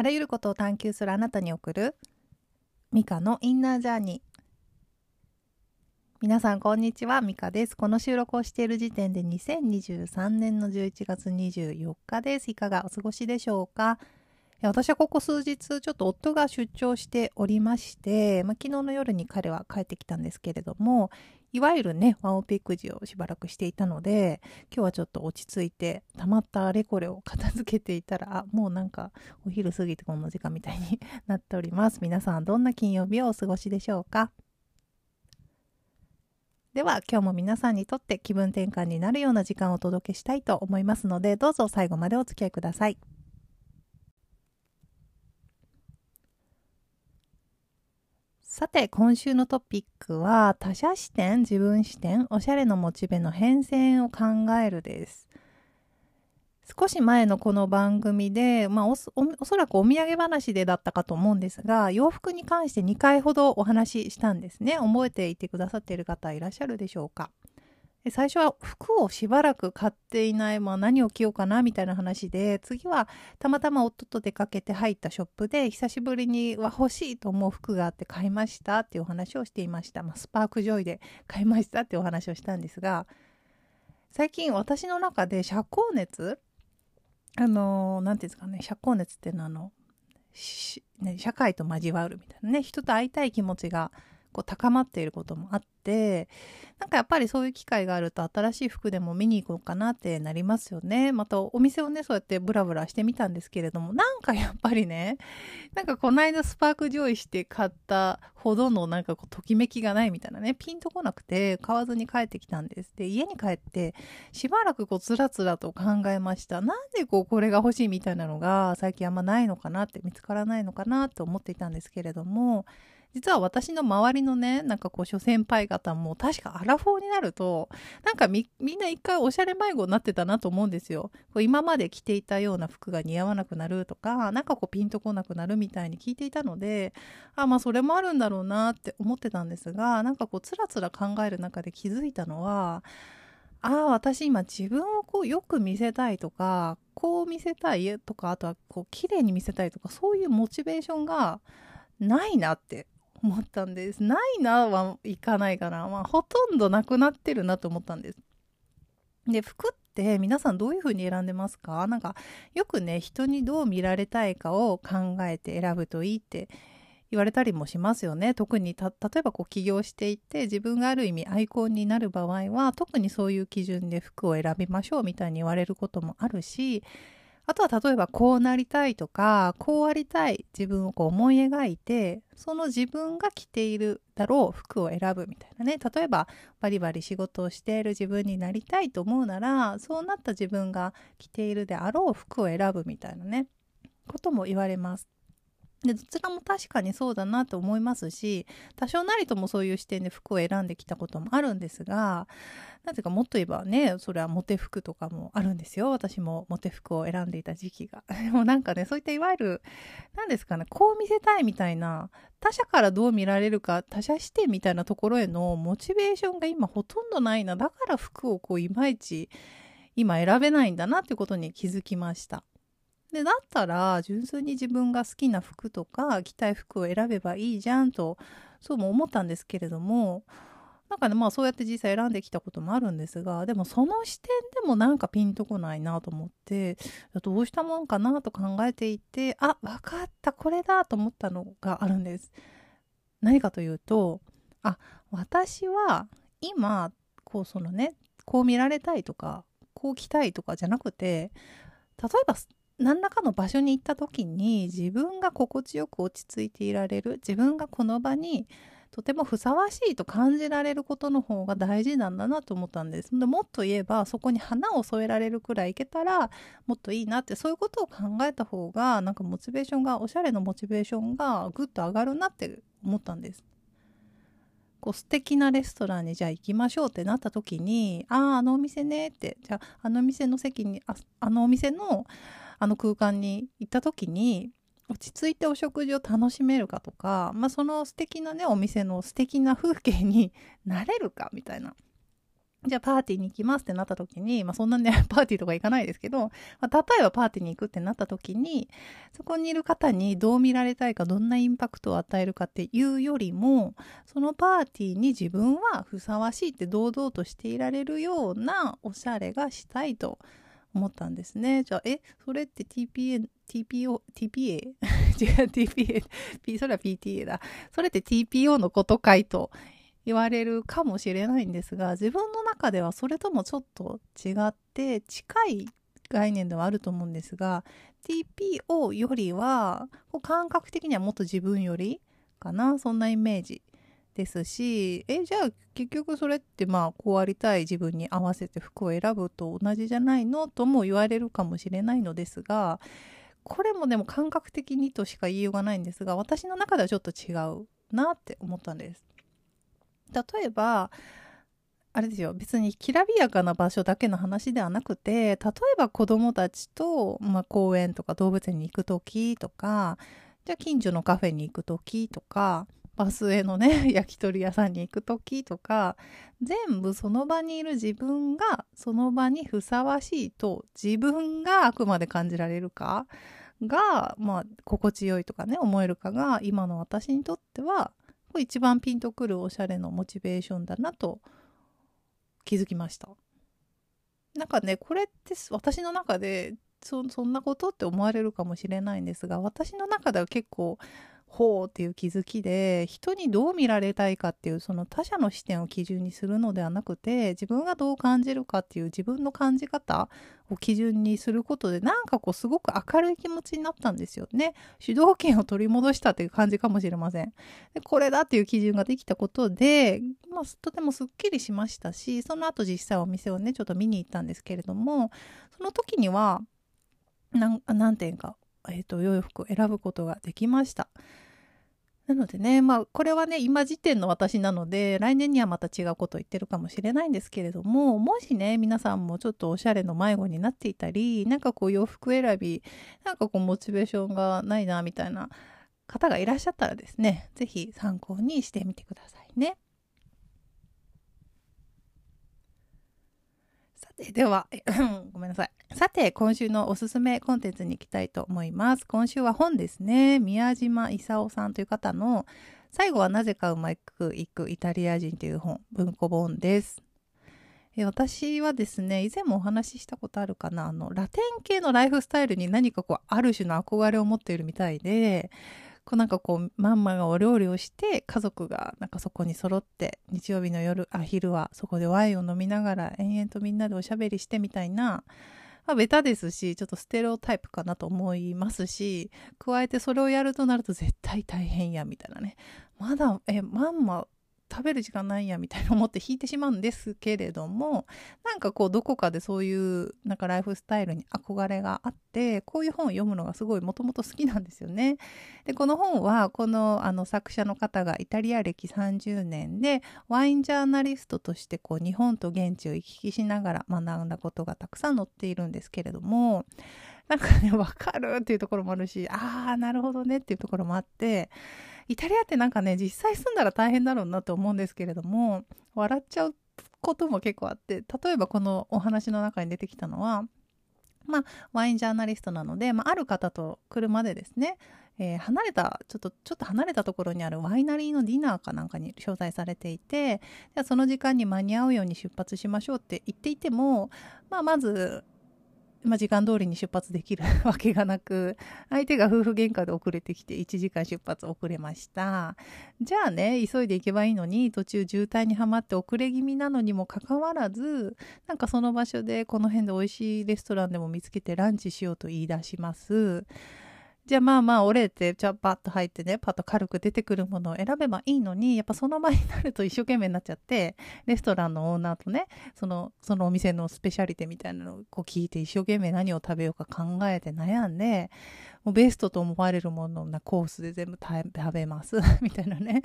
あらゆることを探求するあなたに送るミカのインナージャーニー。皆さんこんにちはミカです。この収録をしている時点で2023年の11月24日です。いかがお過ごしでしょうか？私はここ数日ちょっと夫が出張しておりまして、まあ、昨日の夜に彼は帰ってきたんですけれどもいわゆるね、ワンオペ育児をしばらくしていたので、今日はちょっと落ち着いて、たまったあれこれを片付けていたら、あ、もうなんかお昼過ぎてこの時間みたいに なっております。皆さんどんな金曜日をお過ごしでしょうか？では今日も皆さんにとって気分転換になるような時間をお届けしたいと思いますので、どうぞ最後までお付き合いください。さて、今週のトピックは、他者視点、自分視点、おしゃれのモチベの変遷を考えるです。少し前のこの番組で、まあおそらくお土産話でだったかと思うんですが、洋服に関して2回ほどお話ししたんですね。覚えていてくださっている方いらっしゃるでしょうか？最初は服をしばらく買っていない、まあ、何を着ようかなみたいな話で次はたまたま夫と出かけて入ったショップで久しぶりには欲しいと思う服があって買いましたっていうお話をしていました、まあ、スパークジョイで 買いましたっていうお話をしたんですが最近私の中で社交熱あの何て言うんですかね社交熱っていうのはあの、ね、社会と交わるみたいなね人と会いたい気持ちがこう高まっていることもあってなんかやっぱりそういう機会があると新しい服でも見に行こうかなってなりますよね。またお店をねそうやってブラブラしてみたんですけれどもなんかやっぱりねなんかこの間スパークジョイして買ったほどのなんかこうときめきがないみたいなねピンとこなくて買わずに帰ってきたんです。で家に帰ってしばらくこうつらつらと考えました。なんでこうこれが欲しいみたいなのが最近あんまないのかなって見つからないのかなと思っていたんですけれども実は私の周りのね、なんかこう、諸先輩方も、確かアラフォーになると、なんかみ、みんな一回おしゃれ迷子になってたなと思うんですよ。こう今まで着ていたような服が似合わなくなるとか、なんかこう、ピンとこなくなるみたいに聞いていたので、あ、まあ、それもあるんだろうなって思ってたんですが、なんかこう、つらつら考える中で気づいたのは、ああ、私今自分をこうよく見せたいとか、こう見せたいとか、あとはこう綺麗に見せたいとか、そういうモチベーションがないなって思ったんです。ないなはいかないかな。まあ、ほとんどなくなってるなと思ったんです。で、服って皆さんどういう風に選んでますか？なんか、よくね、人にどう見られたいかを考えて選ぶといいって言われたりもしますよね。特に例えばこう起業していて自分がある意味アイコンになる場合は特にそういう基準で服を選びましょうみたいに言われることもあるしあとは例えばこうなりたいとかこうありたい自分をこう思い描いてその自分が着ているだろう服を選ぶみたいなね例えばバリバリ仕事をしている自分になりたいと思うならそうなった自分が着ているであろう服を選ぶみたいなねことも言われます。でどちらも確かにそうだなと思いますし多少なりともそういう視点で服を選んできたこともあるんですがなぜかもっと言えばねそれはモテ服とかもあるんですよ。私もモテ服を選んでいた時期が。で もなんかねそういったいわゆる何ですかねこう見せたいみたいな他者からどう見られるか他者視点みたいなところへのモチベーションが今ほとんどないな。だから服をこういまいち今選べないんだなっていうことに気づきました。でだったら純粋に自分が好きな服とか着たい服を選べばいいじゃんとそうも思ったんですけれどもなんかねまあそうやって実際選んできたこともあるんですがでもその視点でもなんかピンとこないなと思ってどうしたもんかなと考えていてあ分かったこれだと思ったのがあるんです。何かというとあ私は今こうそのねこう見られたいとかこう着たいとかじゃなくて例えば何らかの場所に行った時に自分が心地よく落ち着いていられる自分がこの場にとてもふさわしいと感じられることの方が大事なんだなと思ったんです。でもっと言えばそこに花を添えられるくらいいけたらもっといいなってそういうことを考えた方がなんかモチベーションがおしゃれのモチベーションがぐっと上がるなって思ったんです。こう素敵なレストランにじゃあ行きましょうってなった時にあああのお店ねってじゃああのお店の席にああのお店のあの空間に行った時に落ち着いてお食事を楽しめるかとか、まあ、その素敵なねお店の素敵な風景に なれるかみたいな。じゃあパーティーに行きますってなった時に、まあそんなね、パーティーとか行かないですけど、まあ、例えばパーティーに行くってなった時に、そこにいる方にどう見られたいか、どんなインパクトを与えるかっていうよりも、そのパーティーに自分はふさわしいって堂々としていられるようなおしゃれがしたいと思ったんですね。じゃあ、え、それって TPA、TPO、TPA? 違う、TPA、P、それは PTA だ。それって TPO のことかいと言われるかもしれないんですが自分の中ではそれともちょっと違って近い概念ではあると思うんですが TPO よりは感覚的にはもっと自分よりかなそんなイメージですしえじゃあ結局それってまあこうありたい自分に合わせて服を選ぶと同じじゃないのとも言われるかもしれないのですがこれもでも感覚的にとしか言いようがないんですが私の中ではちょっと違うなって思ったんです。例えばあれですよ別にきらびやかな場所だけの話ではなくて例えば子供たちと、まあ、公園とか動物園に行く時とかじゃあ近所のカフェに行く時とかバスへのね 焼き鳥屋さんに行く時とか全部その場にいる自分がその場にふさわしいと自分があくまで感じられるかが、まあ、心地よいとかね思えるかが今の私にとっては一番ピンとくるおしゃれのモチベーションだなと気づきました。なんかねこれって私の中でそそんなことって思われるかもしれないんですが私の中では結構ほうっていう気づきで人にどう見られたいかっていうその他者の視点を基準にするのではなくて自分がどう感じるかっていう自分の感じ方を基準にすることでなんかこうすごく明るい気持ちになったんですよね。主導権を取り戻したっていう感じかもしれません。でこれだっていう基準ができたことで、まあ、とてもすっきりしましたしその後実際お店をねちょっと見に行ったんですけれどもその時には何点かえーと、良い服を選ぶことができました。なのでね、まあ、これはね、今時点の私なので、来年にはまた違うことを言ってるかもしれないんですけれども、もしね、皆さんもちょっとおしゃれの迷子になっていたり、なんかこう洋服選び、なんかこうモチベーションがないな、みたいな方がいらっしゃったらですね、是非参考にしてみてくださいね。て、では、ごめんなさい。さて、今週のおすすめコンテンツに行きたいと思います。今週は本ですね。宮島勲さんという方の最後はなぜかうまくいくイタリア人という本、文庫本です。私はですね、以前もお話ししたことあるかな、あの、ラテン系のライフスタイルに何かこう、ある種の憧れを持っているみたいで、こうなんかこうマンマがお料理をして家族がなんかそこに揃って日曜日の夜あ昼はそこでワインを飲みながら延々とみんなでおしゃべりしてみたいなまあ、ベタですし、ちょっとステレオタイプかなと思いますし、加えてそれをやるとなると絶対大変や、みたいなね。まだ、え、まんま食べる時間ないやみたいな思って引いてしまうんですけれどもなんかこうどこかでそういうなんかライフスタイルに憧れがあってこういう本を読むのがすごいもともと好きなんですよね。でこの本はこのあの作者の方がイタリア歴30年でワインジャーナリストとしてこう日本と現地を行き来しながら学んだことがたくさん載っているんですけれどもなんかね分かるっていうところもあるしああなるほどねっていうところもあってイタリアってなんかね実際住んだら大変だろうなと思うんですけれども笑っちゃうことも結構あって例えばこのお話の中に出てきたのはまあ、ワインジャーナリストなので、まあ、ある方と車でですね、えー、離れたちょっとちょっと離れたところにあるワイナリーのディナーかなんかに招待されていてじゃあその時間に間に合うように出発しましょうって言っていても、まあ、まずまあ、時間通りに出発できる わけがなく相手が夫婦喧嘩で遅れてきて1時間出発遅れました。じゃあね急いで行けばいいのに途中渋滞にはまって遅れ気味なのにもかかわらずなんかその場所でこの辺で美味しいレストランでも見つけてランチしようと言い出します。じゃあまあまあ折れてじゃあパッと入ってねパッと軽く出てくるものを選べばいいのにやっぱその前になると一生懸命になっちゃってレストランのオーナーとねそのそのお店のスペシャリテみたいなのをこう聞いて一生懸命何を食べようか考えて悩んでもうベストと思われるものなコースで全部食べます みたいなね。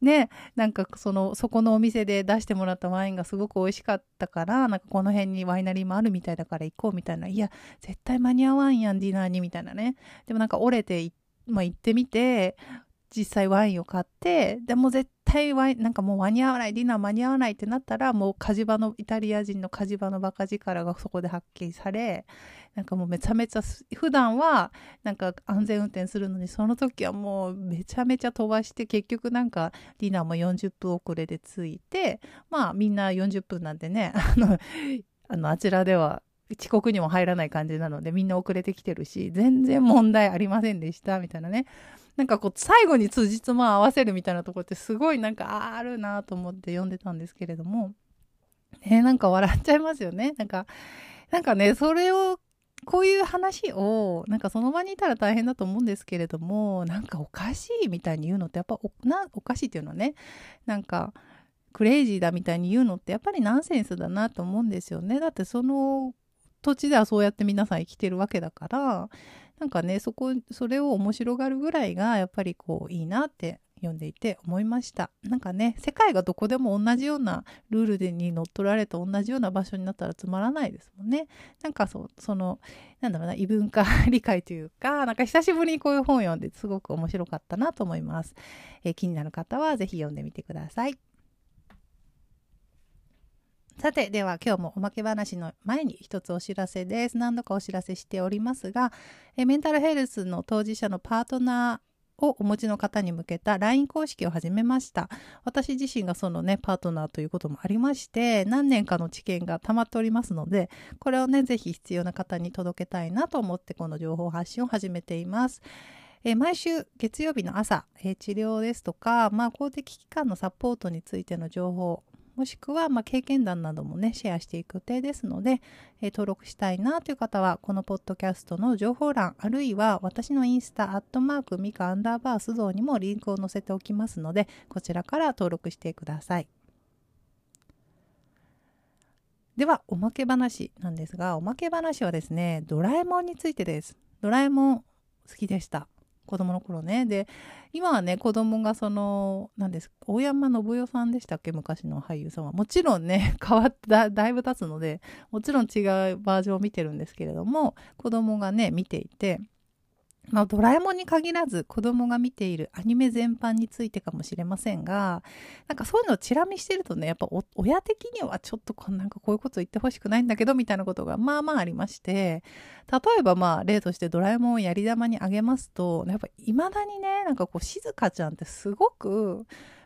ね、なんかその、そこのお店で出してもらったワインがすごく美味しかったから、なんかこの辺にワイナリーもあるみたいだから行こうみたいな。いや、絶対間に合わんやん、ディナーにみたいなね。でもなんか折れて、まあ、行ってみて、実際ワインを買ってでも絶対ワインなんかもう間に合わないディナー間に合わないってなったらもう火事場のイタリア人の火事場のバカ力がそこで発見されなんかもうめちゃめちゃ普段はなんか安全運転するのにその時はもうめちゃめちゃ飛ばして結局なんかディナーも40分遅れで着いてまあみんな40分なんでねあのあちらでは遅刻にも入らない感じなのでみんな遅れてきてるし全然問題ありませんでしたみたいなね。なんかこう最後に辻褄合わせるみたいなとこってすごいなんかあるなと思って読んでたんですけれども、ね、なんか笑っちゃいますよね。なんか、なんかね、それをこういう話をなんかその場にいたら大変だと思うんですけれどもなんかおかしいみたいに言うのってやっぱおなおかしいっていうのはねなんかクレイジーだみたいに言うのってやっぱりナンセンスだなと思うんですよね。だってその土地ではそうやって皆さん生きてるわけだからなんかねそこそれを面白がるぐらいがやっぱりこういいなって読んでいて思いました。なんかね世界がどこでも同じようなルールでに乗っ取られた同じような場所になったらつまらないですもんね。なんかそそのなんだろうな異文化理解というかなんか久しぶりにこういう本を読んですごく面白かったなと思います、えー、気になる方は是非読んでみてください。さて、では今日もおまけ話の前に一つお知らせです。何度かお知らせしておりますが、えメンタルヘルスの当事者のパートナーをお持ちの方に向けた LINE 公式を始めました。私自身がそのね、パートナーということもありまして、何年かの知見が溜まっておりますので、これをね、ぜひ必要な方に届けたいなと思ってこの情報発信を始めています。え毎週月曜日の朝、え治療ですとか、まあ、公的機関のサポートについての情報もしくは、ま経験談などもね、シェアしていく予定ですので、えー、登録したいなという方は、このポッドキャストの情報欄、あるいは私のインスタ、アットマーク、ミカアンダーバース像にもリンクを載せておきますので、こちらから登録してください。では、おまけ話なんですが、おまけ話はですね、ドラえもんについてです。ドラえもん好きでした。子供の頃ね。で、今はね、子供がその、何ですか、大山信代さんでしたっけ？昔の俳優さんは。もちろんね、変わった、だいぶ経つので、もちろん違うバージョンを見てるんですけれども、子供がね、見ていて、まあ、ドラえもんに限らず子供が見ているアニメ全般についてかもしれませんが、なんかそういうのをチラ見してるとね、やっぱ親的にはちょっとこなんかこういうこと言ってほしくないんだけど、みたいなことがまあまあありまして、例えばまあ例としてドラえもんをやり玉にあげますと、やっぱ未だにね、なんかこう静香ちゃんってすごく、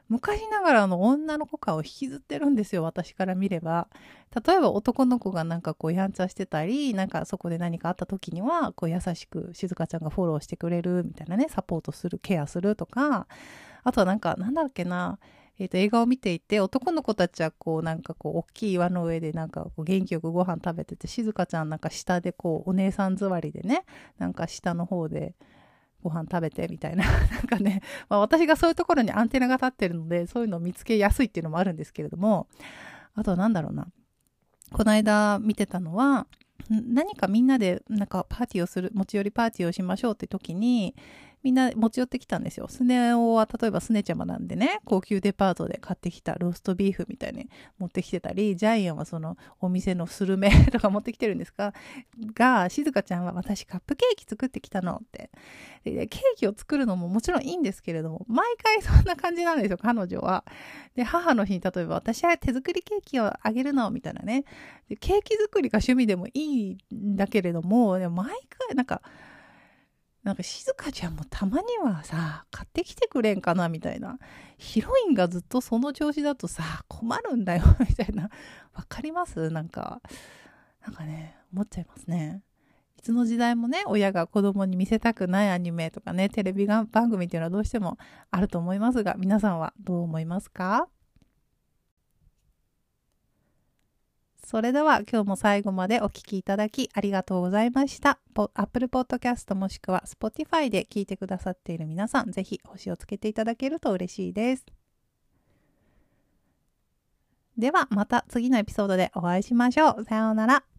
昔ながらの女の子感を引きずってるんですよ、私から見れば。例えば男の子がなんかこうやんちゃしてたり、なんかそこで何かあった時には、こう優しく静香ちゃんがフォローしてくれるみたいなね、サポートする、ケアするとか、あとはなんか、なんだっけな、えー、と映画を見ていて男の子たちはこうなんかこう大きい岩の上でなんかこう元気よくご飯食べてて静香ちゃんなんか下でこうお姉さん座りでねなんか下の方でご飯食べてみたいな。なんかね、まあ、私がそういうところにアンテナが立ってるのでそういうのを見つけやすいっていうのもあるんですけれども。あとは何だろうな。この間見てたのは何かみんなでなんかパーティーをする持ち寄りパーティーをしましょうって時にみんな持ち寄ってきたんですよ。スネ夫は例えばスネちゃまなんでね、高級デパートで買ってきたローストビーフみたいに持ってきてたり、ジャイアンはそのお店のスルメとか持ってきてるんですかが、静香ちゃんは私カップケーキ作ってきたのって。で、ケーキを作るのももちろんいいんですけれども、毎回そんな感じなんですよ、彼女は。で、母の日に例えば私は手作りケーキをあげるのみたいなね。でケーキ作りが趣味でもいいんだけれども、でも、毎回なんか、なんか静香ちゃんもたまにはさ買ってきてくれんかなみたいな。ヒロインがずっとその調子だとさ困るんだよ みたいな。わかります？なんかなんかね思っちゃいますね。いつの時代もね親が子供に見せたくないアニメとかねテレビ番組っていうのはどうしてもあると思いますが皆さんはどう思いますか？それでは今日も最後までお聴きいただきありがとうございました。Apple Podcast もしくは Spotify で聞いてくださっている皆さん、ぜひ星をつけていただけると嬉しいです。ではまた次のエピソードでお会いしましょう。さようなら。